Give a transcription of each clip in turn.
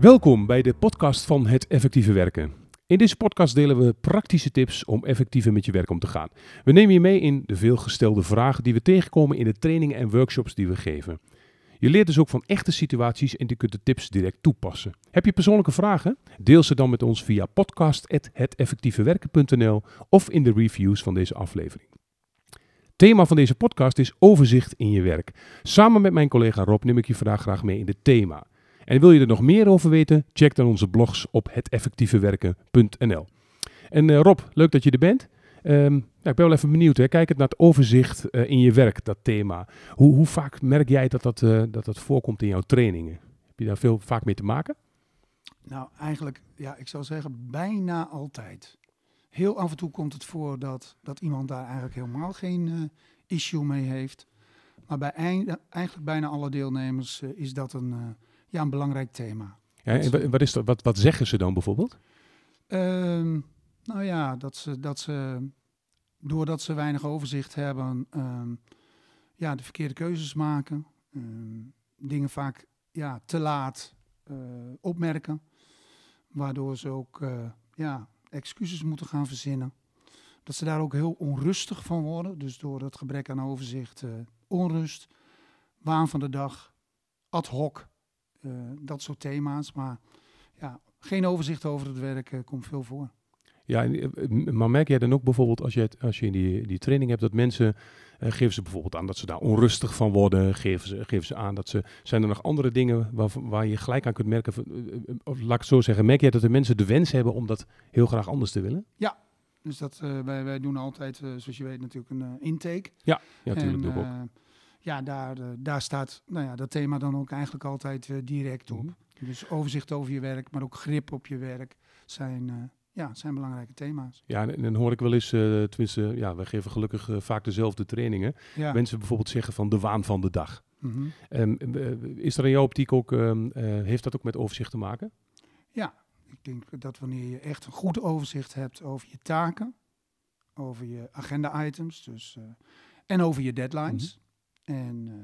Welkom bij de podcast van Het Effectieve Werken. In deze podcast delen we praktische tips om effectiever met je werk om te gaan. We nemen je mee in de veelgestelde vragen die we tegenkomen in de trainingen en workshops die we geven. Je leert dus ook van echte situaties en je kunt de tips direct toepassen. Heb je persoonlijke vragen? Deel ze dan met ons via podcast.heteffectievewerken.nl of in de reviews van deze aflevering. Thema van deze podcast is overzicht in je werk. Samen met mijn collega Rob neem ik je vandaag graag mee in het thema. En wil je er nog meer over weten? Check dan onze blogs op heteffectievewerken.nl. En uh, Rob, leuk dat je er bent. Ja, ik ben wel even benieuwd. Hè. Kijk het naar het overzicht uh, in je werk, dat thema. Hoe, hoe vaak merk jij dat dat, uh, dat dat voorkomt in jouw trainingen? Heb je daar veel vaak mee te maken? Nou, eigenlijk, ja, ik zou zeggen bijna altijd. Heel af en toe komt het voor dat, dat iemand daar eigenlijk helemaal geen issue mee heeft. Maar bij eigenlijk bijna alle deelnemers is dat een ja, een belangrijk thema. Ja, en wat, is dat, wat, wat zeggen ze dan bijvoorbeeld? Um, nou ja, dat ze, dat ze doordat ze weinig overzicht hebben, um, ja, de verkeerde keuzes maken. Um, dingen vaak ja, te laat uh, opmerken. Waardoor ze ook uh, ja, excuses moeten gaan verzinnen. Dat ze daar ook heel onrustig van worden. Dus door het gebrek aan overzicht, uh, onrust, waan van de dag, ad hoc dat soort thema's. Maar ja, geen overzicht over het werk uh, komt veel voor. Ja, eh, maar merk jij dan ook bijvoorbeeld als je, als je die, die training hebt, dat mensen, geven ze bijvoorbeeld aan dat ze daar onrustig van worden, geven ze, geven ze aan dat ze, zijn er nog andere dingen waar, waar je gelijk aan kunt merken, of laat ik het zo zeggen, merk jij dat de mensen de wens hebben om dat heel graag anders te willen? Ja, dus dat, uh, wij, wij doen altijd, uh, zoals je weet, natuurlijk een intake. Ja, ja natuurlijk doe ik ook ja, daar, uh, daar staat nou ja, dat thema dan ook eigenlijk altijd uh, direct op. Mm -hmm. Dus overzicht over je werk, maar ook grip op je werk zijn, uh, ja, zijn belangrijke thema's. Ja, en dan hoor ik wel eens, tenminste, ja, wij geven gelukkig vaak dezelfde trainingen. Ja. Mensen bijvoorbeeld zeggen van de waan van de dag. Mm -hmm. um, is er in jouw optiek ook, um, heeft dat ook met overzicht te maken? Ja, ik denk dat wanneer je echt een goed overzicht hebt over je taken, over je agenda-items dus, en over je deadlines... Mm -hmm en uh,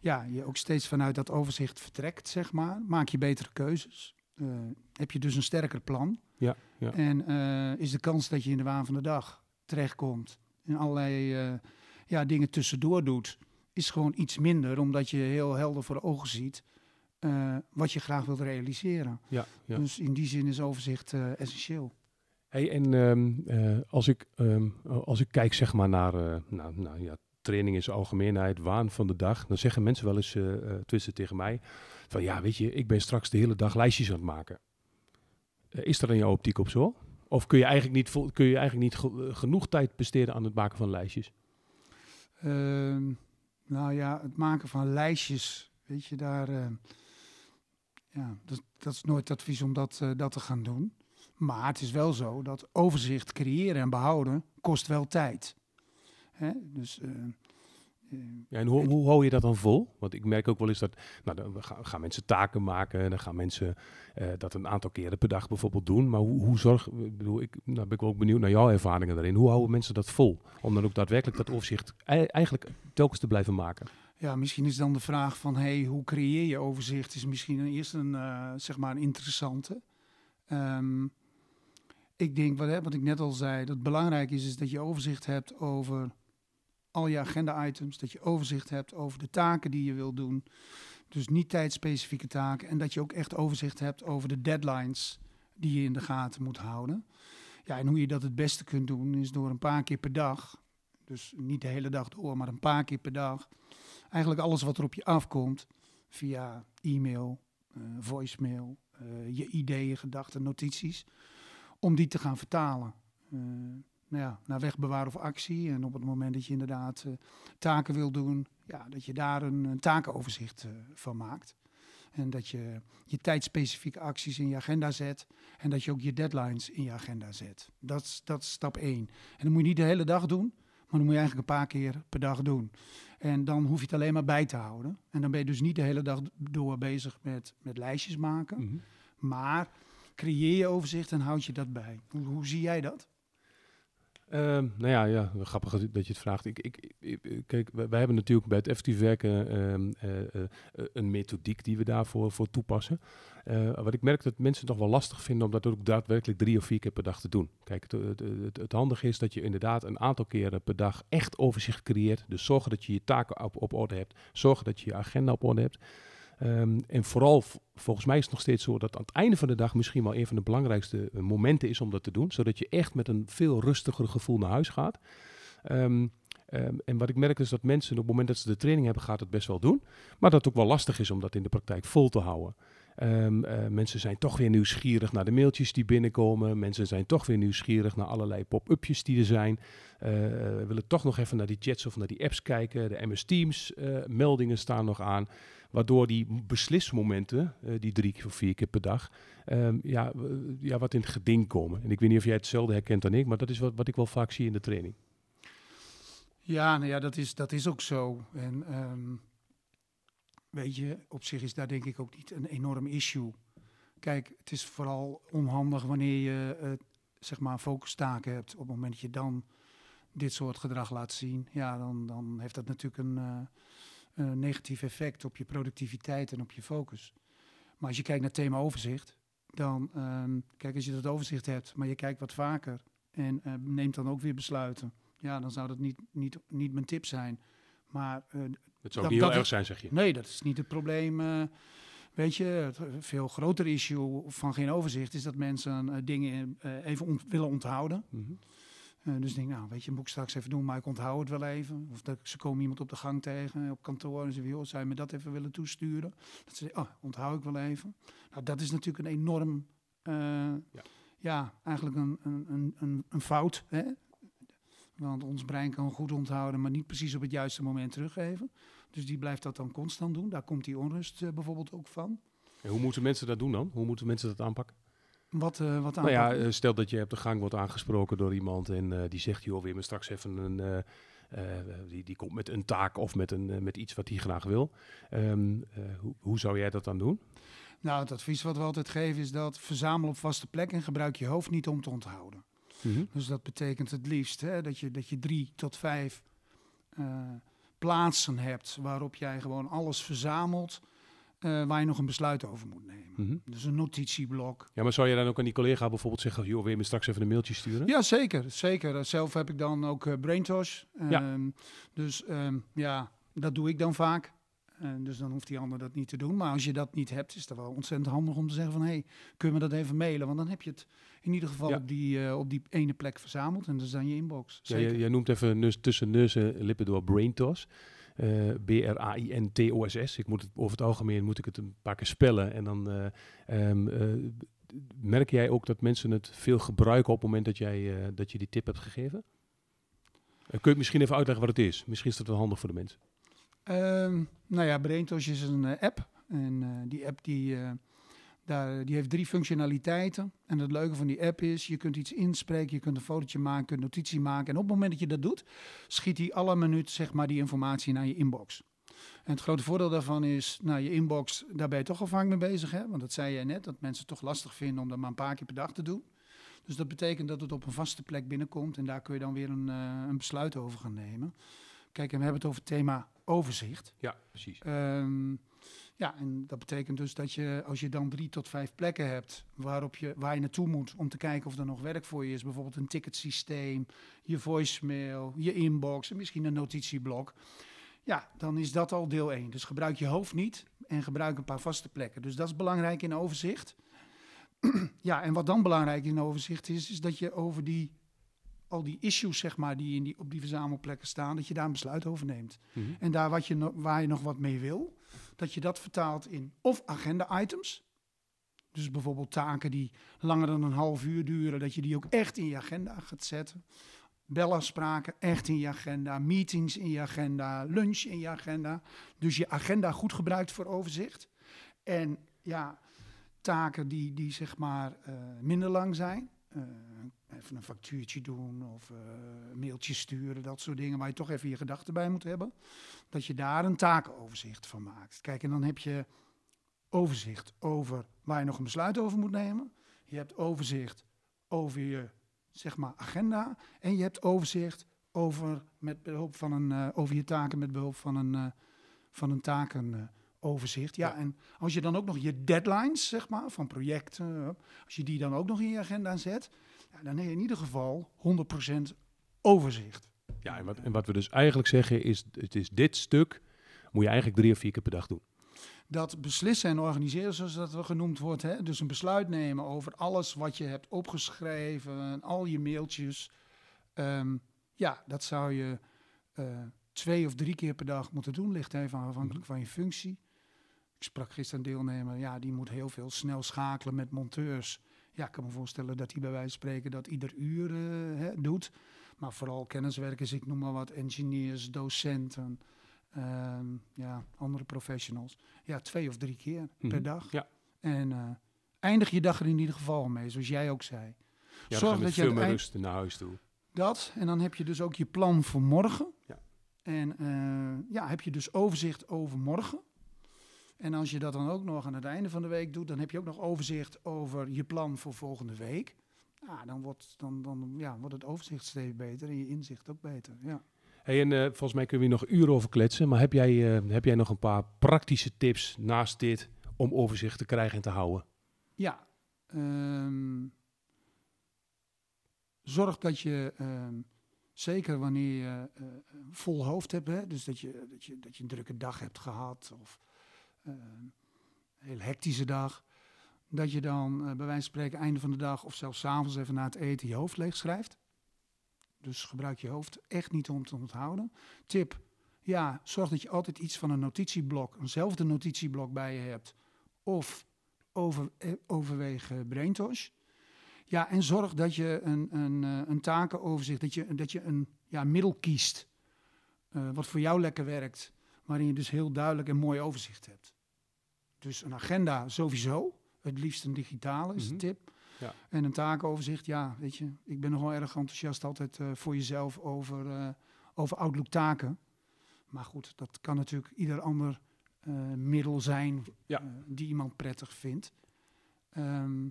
ja, je ook steeds vanuit dat overzicht vertrekt, zeg maar. Maak je betere keuzes. Uh, heb je dus een sterker plan. Ja, ja. En uh, is de kans dat je in de waan van de dag terechtkomt en allerlei ja, dingen tussendoor doet, is gewoon iets minder, omdat je heel helder voor de ogen ziet wat je graag wilt realiseren. Ja, ja. Dus in die zin is overzicht essentieel. Hey, en um, als, ik, um, als ik kijk zeg maar naar, nou, nou, ja, training in algemeenheid, waan van de dag. Dan zeggen mensen wel eens, uh, uh, tegen mij, van ja, weet je, ik ben straks de hele dag lijstjes aan het maken. Uh, is er in jouw optiek op zo? Of kun je eigenlijk niet, kun je eigenlijk niet ge genoeg tijd besteden aan het maken van lijstjes? Uh, nou ja, het maken van lijstjes, weet je, daar, ja, dat, dat, is nooit advies om dat, dat te gaan doen. Maar het is wel zo dat overzicht creëren en behouden kost wel tijd. Hè? Dus, uh, uh, ja, en hoe, hoe hou je dat dan vol? Want ik merk ook wel eens dat nou, dan gaan, mensen taken maken, dan gaan mensen uh, dat een aantal keren per dag bijvoorbeeld doen. Maar hoe, hoe zorg, ik bedoel, ik, nou ben ik ook benieuwd naar jouw ervaringen daarin. Hoe houden mensen dat vol? Om dan ook daadwerkelijk dat overzicht eigenlijk telkens te blijven maken. Ja, misschien is dan de vraag van, hey, hoe creëer je overzicht? Is misschien eerst een, uh, zeg maar een interessante. Um, ik denk, wat, hè, wat ik net al zei, dat het belangrijk is, is dat je overzicht hebt over al je agenda-items, dat je overzicht hebt over de taken die je wil doen. Dus niet tijdspecifieke taken. En dat je ook echt overzicht hebt over de deadlines die je in de gaten moet houden. Ja, en hoe je dat het beste kunt doen, is door een paar keer per dag, dus niet de hele dag door, maar een paar keer per dag, eigenlijk alles wat er op je afkomt, via e-mail, uh, voicemail, uh, je ideeën, gedachten, notities, om die te gaan vertalen. Uh, nou ja, naar wegbewaar of actie. En op het moment dat je inderdaad uh, taken wil doen, ja, dat je daar een, een takenoverzicht uh, van maakt. En dat je je tijdspecifieke acties in je agenda zet. En dat je ook je deadlines in je agenda zet. Dat is, dat is stap één. En dat moet je niet de hele dag doen, maar dan moet je eigenlijk een paar keer per dag doen. En dan hoef je het alleen maar bij te houden. En dan ben je dus niet de hele dag door bezig met, met lijstjes maken. Mm -hmm. Maar creëer je overzicht en houd je dat bij. Hoe, hoe zie jij dat? Ehm, nou ja, ja, grappig dat je het vraagt. Ik, ik, kijk, wij, hebben natuurlijk bij het effectief werken ehm, eh, eh, een methodiek die we daarvoor voor toepassen. Wat ik merk dat mensen het wel lastig vinden om dat ook daadwerkelijk drie of vier keer per dag te doen. Kijk, het, het, het, handige is dat je inderdaad een aantal keren per dag echt overzicht creëert. Dus zorgen dat je je taken op, op orde hebt. Zorgen dat je je agenda op orde hebt. Ehm, en vooral, volgens mij is het nog steeds zo dat aan het einde van de dag misschien wel een van de belangrijkste eh, momenten is om dat te doen. Zodat je echt met een veel rustiger gevoel naar huis gaat. Ehm, ehm, en wat ik merk is dat mensen op het moment dat ze de training hebben, gaat het best wel doen. Maar dat het ook wel lastig is om dat in de praktijk vol te houden. Um, mensen zijn toch weer nieuwsgierig naar de mailtjes die binnenkomen. Mensen zijn toch weer nieuwsgierig naar allerlei pop-upjes die er zijn. Uh, willen toch nog even naar die chats of naar die apps kijken. De MS Teams meldingen staan nog aan. Waardoor die beslismomenten, die drie of vier keer per dag, um, ja, ja, wat in het geding komen. En ik weet niet of jij hetzelfde herkent dan ik, maar dat is wat, wat ik wel vaak zie in de training. Ja, nou ja, dat is, dat is ook zo. En um, weet je, op zich is daar denk ik ook niet een enorm issue. Kijk, het is vooral onhandig wanneer je uh, zeg maar focustaken hebt. Op het moment dat je dan dit soort gedrag laat zien, ja, dan, dan heeft dat natuurlijk een, uh, een negatief effect op je productiviteit en op je focus. Maar als je kijkt naar thema overzicht, dan um, kijk, als je dat overzicht hebt, maar je kijkt wat vaker en uh, neemt dan ook weer besluiten, ja, dan zou dat niet, niet, niet mijn tip zijn. Maar uh, het zou ook niet heel erg zijn, zeg je. Nee, dat is niet het probleem. Uh, weet je, het veel groter issue van geen overzicht is dat mensen dingen even ont willen onthouden. Mm -hmm. Dus denk, nou, weet je, moet ik straks even doen, maar ik onthoud het wel even. Of dat ze komen iemand op de gang tegen, op kantoor, en ze zeggen, joh, zou je me dat even willen toesturen? Dat ze zeggen, oh, onthoud ik wel even. Nou, dat is natuurlijk een enorm, ja. ja. eigenlijk een, een, een, een fout. Hè? Want ons brein kan goed onthouden, maar niet precies op het juiste moment teruggeven. Dus die blijft dat dan constant doen. Daar komt die onrust uh, bijvoorbeeld ook van. En hoe moeten mensen dat doen dan? Hoe moeten mensen dat aanpakken? Wat, uh, wat nou ja, uh, stel dat je op de gang wordt aangesproken door iemand en die zegt, joh, weer me straks even een... die, die komt met een taak of met, een, met iets wat hij graag wil. Um, hoe, hoe zou jij dat dan doen? Nou, het advies wat we altijd geven is dat verzamel op vaste plek en gebruik je hoofd niet om te onthouden. Mm -hmm. Dus dat betekent het liefst hè, dat, je, dat je drie tot vijf plaatsen hebt waarop jij gewoon alles verzamelt. Uh, waar je nog een besluit over moet nemen. Mm -hmm. Dus een notitieblok. Ja, maar zou je dan ook aan die collega bijvoorbeeld zeggen... joh, wil je me straks even een mailtje sturen? Ja, zeker. zeker. Zelf heb ik dan ook uh, BrainTosh. Um, ja. Dus um, ja, dat doe ik dan vaak. Uh, dus dan hoeft die ander dat niet te doen. Maar als je dat niet hebt, is het wel ontzettend handig om te zeggen van... hé, hey, kun je me dat even mailen? Want dan heb je het in ieder geval ja. op, die, uh, op die ene plek verzameld. En dat is dan je inbox. Ja, jij, jij noemt even nus, tussen neus en lippen door BrainTos. Uh, B-R-A-I-N-T-O-S-S. Ik moet het over het algemeen moet ik het een paar keer spellen. En dan uh, um, merk jij ook dat mensen het veel gebruiken op het moment dat, jij, dat je die tip hebt gegeven? kun je misschien even uitleggen wat het is? Misschien is dat wel handig voor de mensen. Um, nou ja, BrainTos is een app. En die app die daar, die heeft drie functionaliteiten. En het leuke van die app is, je kunt iets inspreken, je kunt een fotootje maken, je kunt notitie maken. En op het moment dat je dat doet, schiet hij alle minuut zeg maar, die informatie naar je inbox. En het grote voordeel daarvan is, nou, je inbox, daar ben je toch al vaak mee bezig. Hè? Want dat zei jij net, dat mensen het toch lastig vinden om dat maar een paar keer per dag te doen. Dus dat betekent dat het op een vaste plek binnenkomt. En daar kun je dan weer een, uh, een besluit over gaan nemen. Kijk, en we hebben het over het thema overzicht. Ja, precies. Um, ja, en dat betekent dus dat je, als je dan drie tot vijf plekken hebt waarop je, waar je naartoe moet om te kijken of er nog werk voor je is, bijvoorbeeld een ticketsysteem, je voicemail, je inbox en misschien een notitieblok. Ja, dan is dat al deel 1. Dus gebruik je hoofd niet en gebruik een paar vaste plekken. Dus dat is belangrijk in overzicht. ja, en wat dan belangrijk in overzicht is, is dat je over die al die issues, zeg maar, die, in die op die verzamelplekken staan, dat je daar een besluit over neemt. Mm -hmm. En daar wat je no waar je nog wat mee wil, dat je dat vertaalt in of agenda-items. Dus bijvoorbeeld taken die langer dan een half uur duren, dat je die ook echt in je agenda gaat zetten. Belafspraken echt in je agenda, meetings in je agenda, lunch in je agenda. Dus je agenda goed gebruikt voor overzicht. En ja, taken die, die zeg maar uh, minder lang zijn. Uh, even een factuurtje doen of een mailtje sturen, dat soort dingen waar je toch even je gedachten bij moet hebben. Dat je daar een takenoverzicht van maakt. Kijk, en dan heb je overzicht over waar je nog een besluit over moet nemen. Je hebt overzicht over je zeg maar agenda en je hebt overzicht over, met behulp van een, eh, over je taken met behulp van een, eh, van een takenoverzicht. ja, Ja. en als je dan ook nog je deadlines, zeg maar, van projecten, als je die dan ook nog in je agenda zet, ja, dan heb je in ieder geval 100% overzicht. Ja, en wat, en wat we dus eigenlijk zeggen is, het is dit stuk moet je eigenlijk drie of vier keer per dag doen. dat beslissen en organiseren, zoals dat wel genoemd wordt. Hè? Dus een besluit nemen over alles wat je hebt opgeschreven, al je mailtjes. Ehm, ja, dat zou je eh, twee of drie keer per dag moeten doen. Ligt even afhankelijk van je functie. Ik sprak gisteren een deelnemer, ja, die moet heel veel snel schakelen met monteurs. Ja, ik kan me voorstellen dat hij bij wijze van spreken dat ieder uur eh, hè, doet. Maar vooral kenniswerkers, ik noem maar wat, engineers, docenten, ehm, ja, andere professionals. Ja, twee of drie keer Mhm. per dag. Ja. En eh, eindig je dag er in ieder geval mee, zoals jij ook zei. Ja, Zorg dat je veel meer rust naar huis toe. Dat, en dan heb je dus ook je plan voor morgen. Ja. En eh, ja, heb je dus overzicht over morgen. En als je dat dan ook nog aan het einde van de week doet, dan heb je ook nog overzicht over je plan voor volgende week. Ja, dan wordt, dan, dan, ja, wordt het overzicht steeds beter en je inzicht ook beter. Ja. Hey, en eh, volgens mij kunnen we hier nog uren over kletsen, maar heb jij, eh, heb jij nog een paar praktische tips naast dit om overzicht te krijgen en te houden? Ja, ehm, zorg dat je, ehm, zeker wanneer je eh, vol hoofd hebt, hè, dus dat je, dat, je, dat je een drukke dag hebt gehad of een heel hectische dag, dat je dan eh, bij wijze van spreken einde van de dag of zelfs avonds even na het eten je hoofd leeg schrijft. Dus gebruik je hoofd echt niet om te onthouden. Tip, ja, zorg dat je altijd iets van een notitieblok, eenzelfde notitieblok bij je hebt. Of over, eh, overweeg eh, Braintosh. Ja, en zorg dat je een, een, eh, een takenoverzicht, dat je, dat je een ja, middel kiest. eh, wat voor jou lekker werkt. Waarin je dus heel duidelijk en mooi overzicht hebt. Dus een agenda sowieso. Het liefst een digitale is Mhm. de tip. Ja. En een takenoverzicht, ja, weet je. Ik ben nogal erg enthousiast altijd eh, voor jezelf over, eh, over Outlook taken. Maar goed, dat kan natuurlijk ieder ander eh, middel zijn Ja. die iemand prettig vindt. Ehm,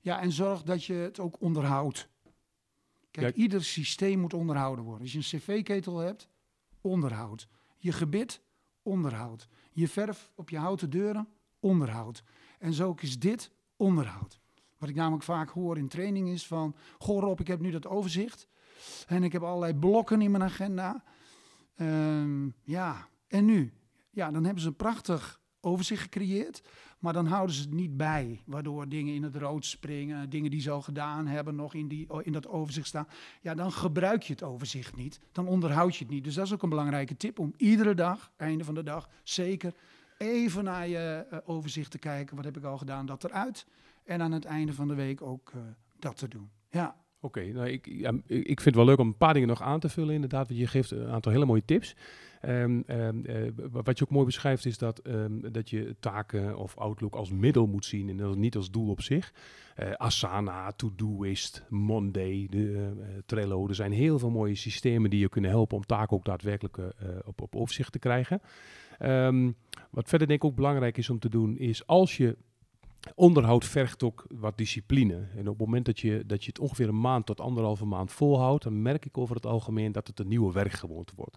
ja, en zorg dat je het ook onderhoudt. Kijk, Ja. ieder systeem moet onderhouden worden. Als je een cv-ketel hebt, onderhoud. Je gebit, onderhoud. Je verf op je houten deuren, onderhoud. En zo is dit onderhoud. Wat ik namelijk vaak hoor in training is van... Goh Rob, ik heb nu dat overzicht. En ik heb allerlei blokken in mijn agenda. Ehm, ja, en nu? Ja, dan hebben ze een prachtig overzicht gecreëerd. Maar dan houden ze het niet bij. Waardoor dingen in het rood springen. Dingen die ze al gedaan hebben nog in, die, in dat overzicht staan. Ja, dan gebruik je het overzicht niet. Dan onderhoud je het niet. Dus dat is ook een belangrijke tip. Om iedere dag, einde van de dag, zeker even naar je eh, overzicht te kijken. Wat heb ik al gedaan? Dat eruit. En aan het einde van de week ook eh, dat te doen. Ja. Oké, nou, ik, ik vind het wel leuk om een paar dingen nog aan te vullen inderdaad, want je geeft een aantal hele mooie tips. Ehm, ehm, eh, wa- wat je ook mooi beschrijft is dat, ehm, dat je taken of Outlook als middel moet zien en niet als doel op zich. Eh, Asana, Todoist, Monday, de, eh, Trello, er zijn heel veel mooie systemen die je kunnen helpen om taken ook daadwerkelijk op, op overzicht te krijgen. Wat verder denk ik ook belangrijk is om te doen is als je Onderhoud vergt ook wat discipline. En op het moment dat je, dat je het ongeveer een maand tot anderhalve maand volhoudt, dan merk ik over het algemeen dat het een nieuwe werkgewoonte wordt.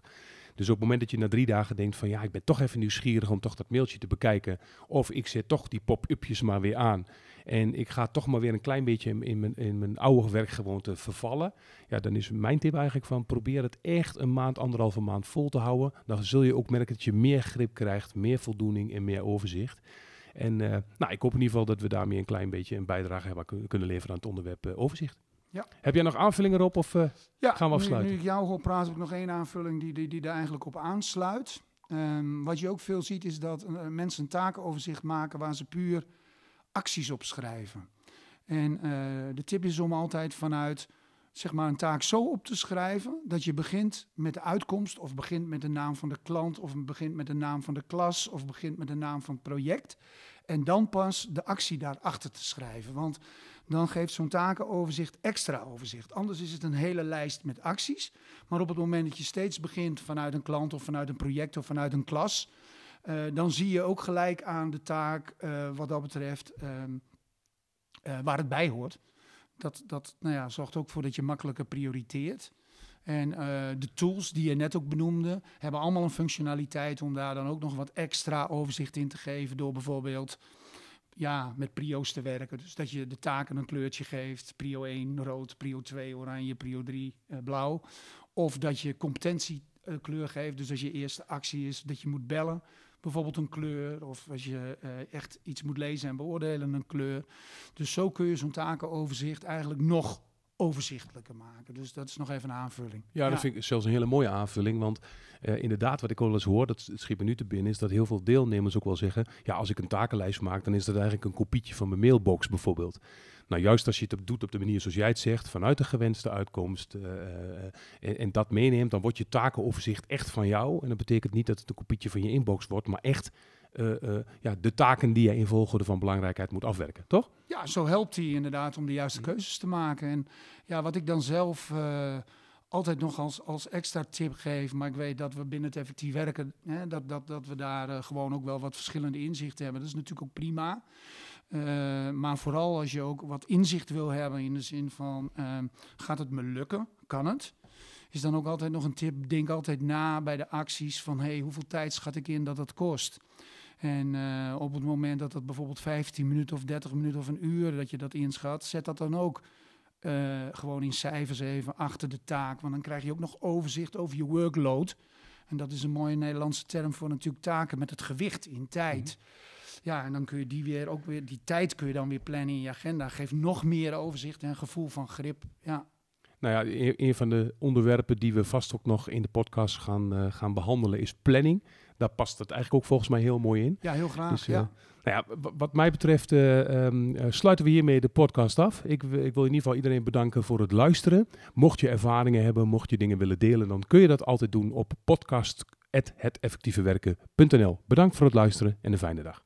Dus op het moment dat je na drie dagen denkt van ja, ik ben toch even nieuwsgierig om toch dat mailtje te bekijken. Of ik zet toch die pop-upjes maar weer aan. En ik ga toch maar weer een klein beetje in, mijn, in mijn oude werkgewoonte vervallen. Ja, dan is mijn tip eigenlijk van probeer het echt een maand, anderhalve maand vol te houden. Dan zul je ook merken dat je meer grip krijgt, meer voldoening en meer overzicht. En eh, nou, ik hoop in ieder geval dat we daarmee een klein beetje een bijdrage hebben kun- kunnen leveren aan het onderwerp eh, overzicht. Ja. Heb jij nog aanvullingen erop? Of, eh, Ja, Gaan we nu- afsluiten. Nu, ik jou hoor praten, heb ik nog één aanvulling die, die, die daar eigenlijk op aansluit. Ehm, wat je ook veel ziet, is dat mensen een takenoverzicht maken waar ze puur acties op schrijven. En de tip is om altijd vanuit zeg maar, een taak zo op te schrijven dat je begint met de uitkomst, of begint met de naam van de klant, of begint met de naam van de klas, of begint met de naam van het project. En dan pas de actie daarachter te schrijven. Want dan geeft zo'n takenoverzicht extra overzicht. Anders is het een hele lijst met acties. Maar op het moment dat je steeds begint vanuit een klant of vanuit een project of vanuit een klas, eh, dan zie je ook gelijk aan de taak, eh, wat dat betreft, ehm, eh, waar het bij hoort. Dat, dat nou ja, zorgt ook voor dat je makkelijker prioriteert. En eh, de tools die je net ook benoemde, hebben allemaal een functionaliteit om daar dan ook nog wat extra overzicht in te geven. Door bijvoorbeeld ja, met prio's te werken. Dus dat je de taken een kleurtje geeft. Prio 1 rood, prio 2 oranje, prio 3 uh, blauw. Of dat je competentie uh, kleur geeft. Dus als je eerste actie is dat je moet bellen, bijvoorbeeld een kleur. Of als je uh, echt iets moet lezen en beoordelen, een kleur. Dus zo kun je zo'n takenoverzicht eigenlijk nog overzichtelijker maken. Dus dat is nog even een aanvulling. Ja, dat vind ik zelfs een hele mooie aanvulling. Want uh, inderdaad, wat ik al eens hoor, dat schiet me nu te binnen, is dat heel veel deelnemers ook wel zeggen: ja, als ik een takenlijst maak, dan is dat eigenlijk een kopietje van mijn mailbox bijvoorbeeld. Nou, juist als je het doet op de manier zoals jij het zegt, vanuit de gewenste uitkomst uh, en, en, dat meeneemt, dan wordt je takenoverzicht echt van jou. En dat betekent niet dat het een kopietje van je inbox wordt, maar echt uh, uh, ja, de taken die je in volgorde van belangrijkheid moet afwerken, toch? Ja, zo helpt hij inderdaad om de juiste keuzes te maken. En ja, wat ik dan zelf uh, altijd nog als, als extra tip geef, maar ik weet dat we binnen het effectief werken, hè, dat, dat, dat we daar gewoon ook wel wat verschillende inzichten hebben. Dat is natuurlijk ook prima. maar vooral als je ook wat inzicht wil hebben in de zin van, gaat het me lukken? Kan het? is dan ook altijd nog een tip. Denk altijd na bij de acties van hey, hoeveel tijd schat ik in dat het kost. En uh, op het moment dat het bijvoorbeeld 15 minuten of 30 minuten of een uur dat je dat inschat, zet dat dan ook uh, gewoon in cijfers even achter de taak. Want dan krijg je ook nog overzicht over je workload. En dat is een mooie Nederlandse term voor natuurlijk taken met het gewicht in tijd. Mm -hmm. Ja, en dan kun je die weer ook weer, die tijd kun je dan weer plannen in je agenda. Geeft nog meer overzicht en een gevoel van grip. Ja. Nou ja, een, een van de onderwerpen die we vast ook nog in de podcast gaan, uh, gaan behandelen is planning daar past het eigenlijk ook volgens mij heel mooi in. Ja, heel graag. Dus, uh, ja. Nou ja, wat mij betreft uh, um, sluiten we hiermee de podcast af. Ik, ik, wil in ieder geval iedereen bedanken voor het luisteren. Mocht je ervaringen hebben, mocht je dingen willen delen, dan kun je dat altijd doen op podcast.heteffectievewerken.nl. Bedankt voor het luisteren en een fijne dag.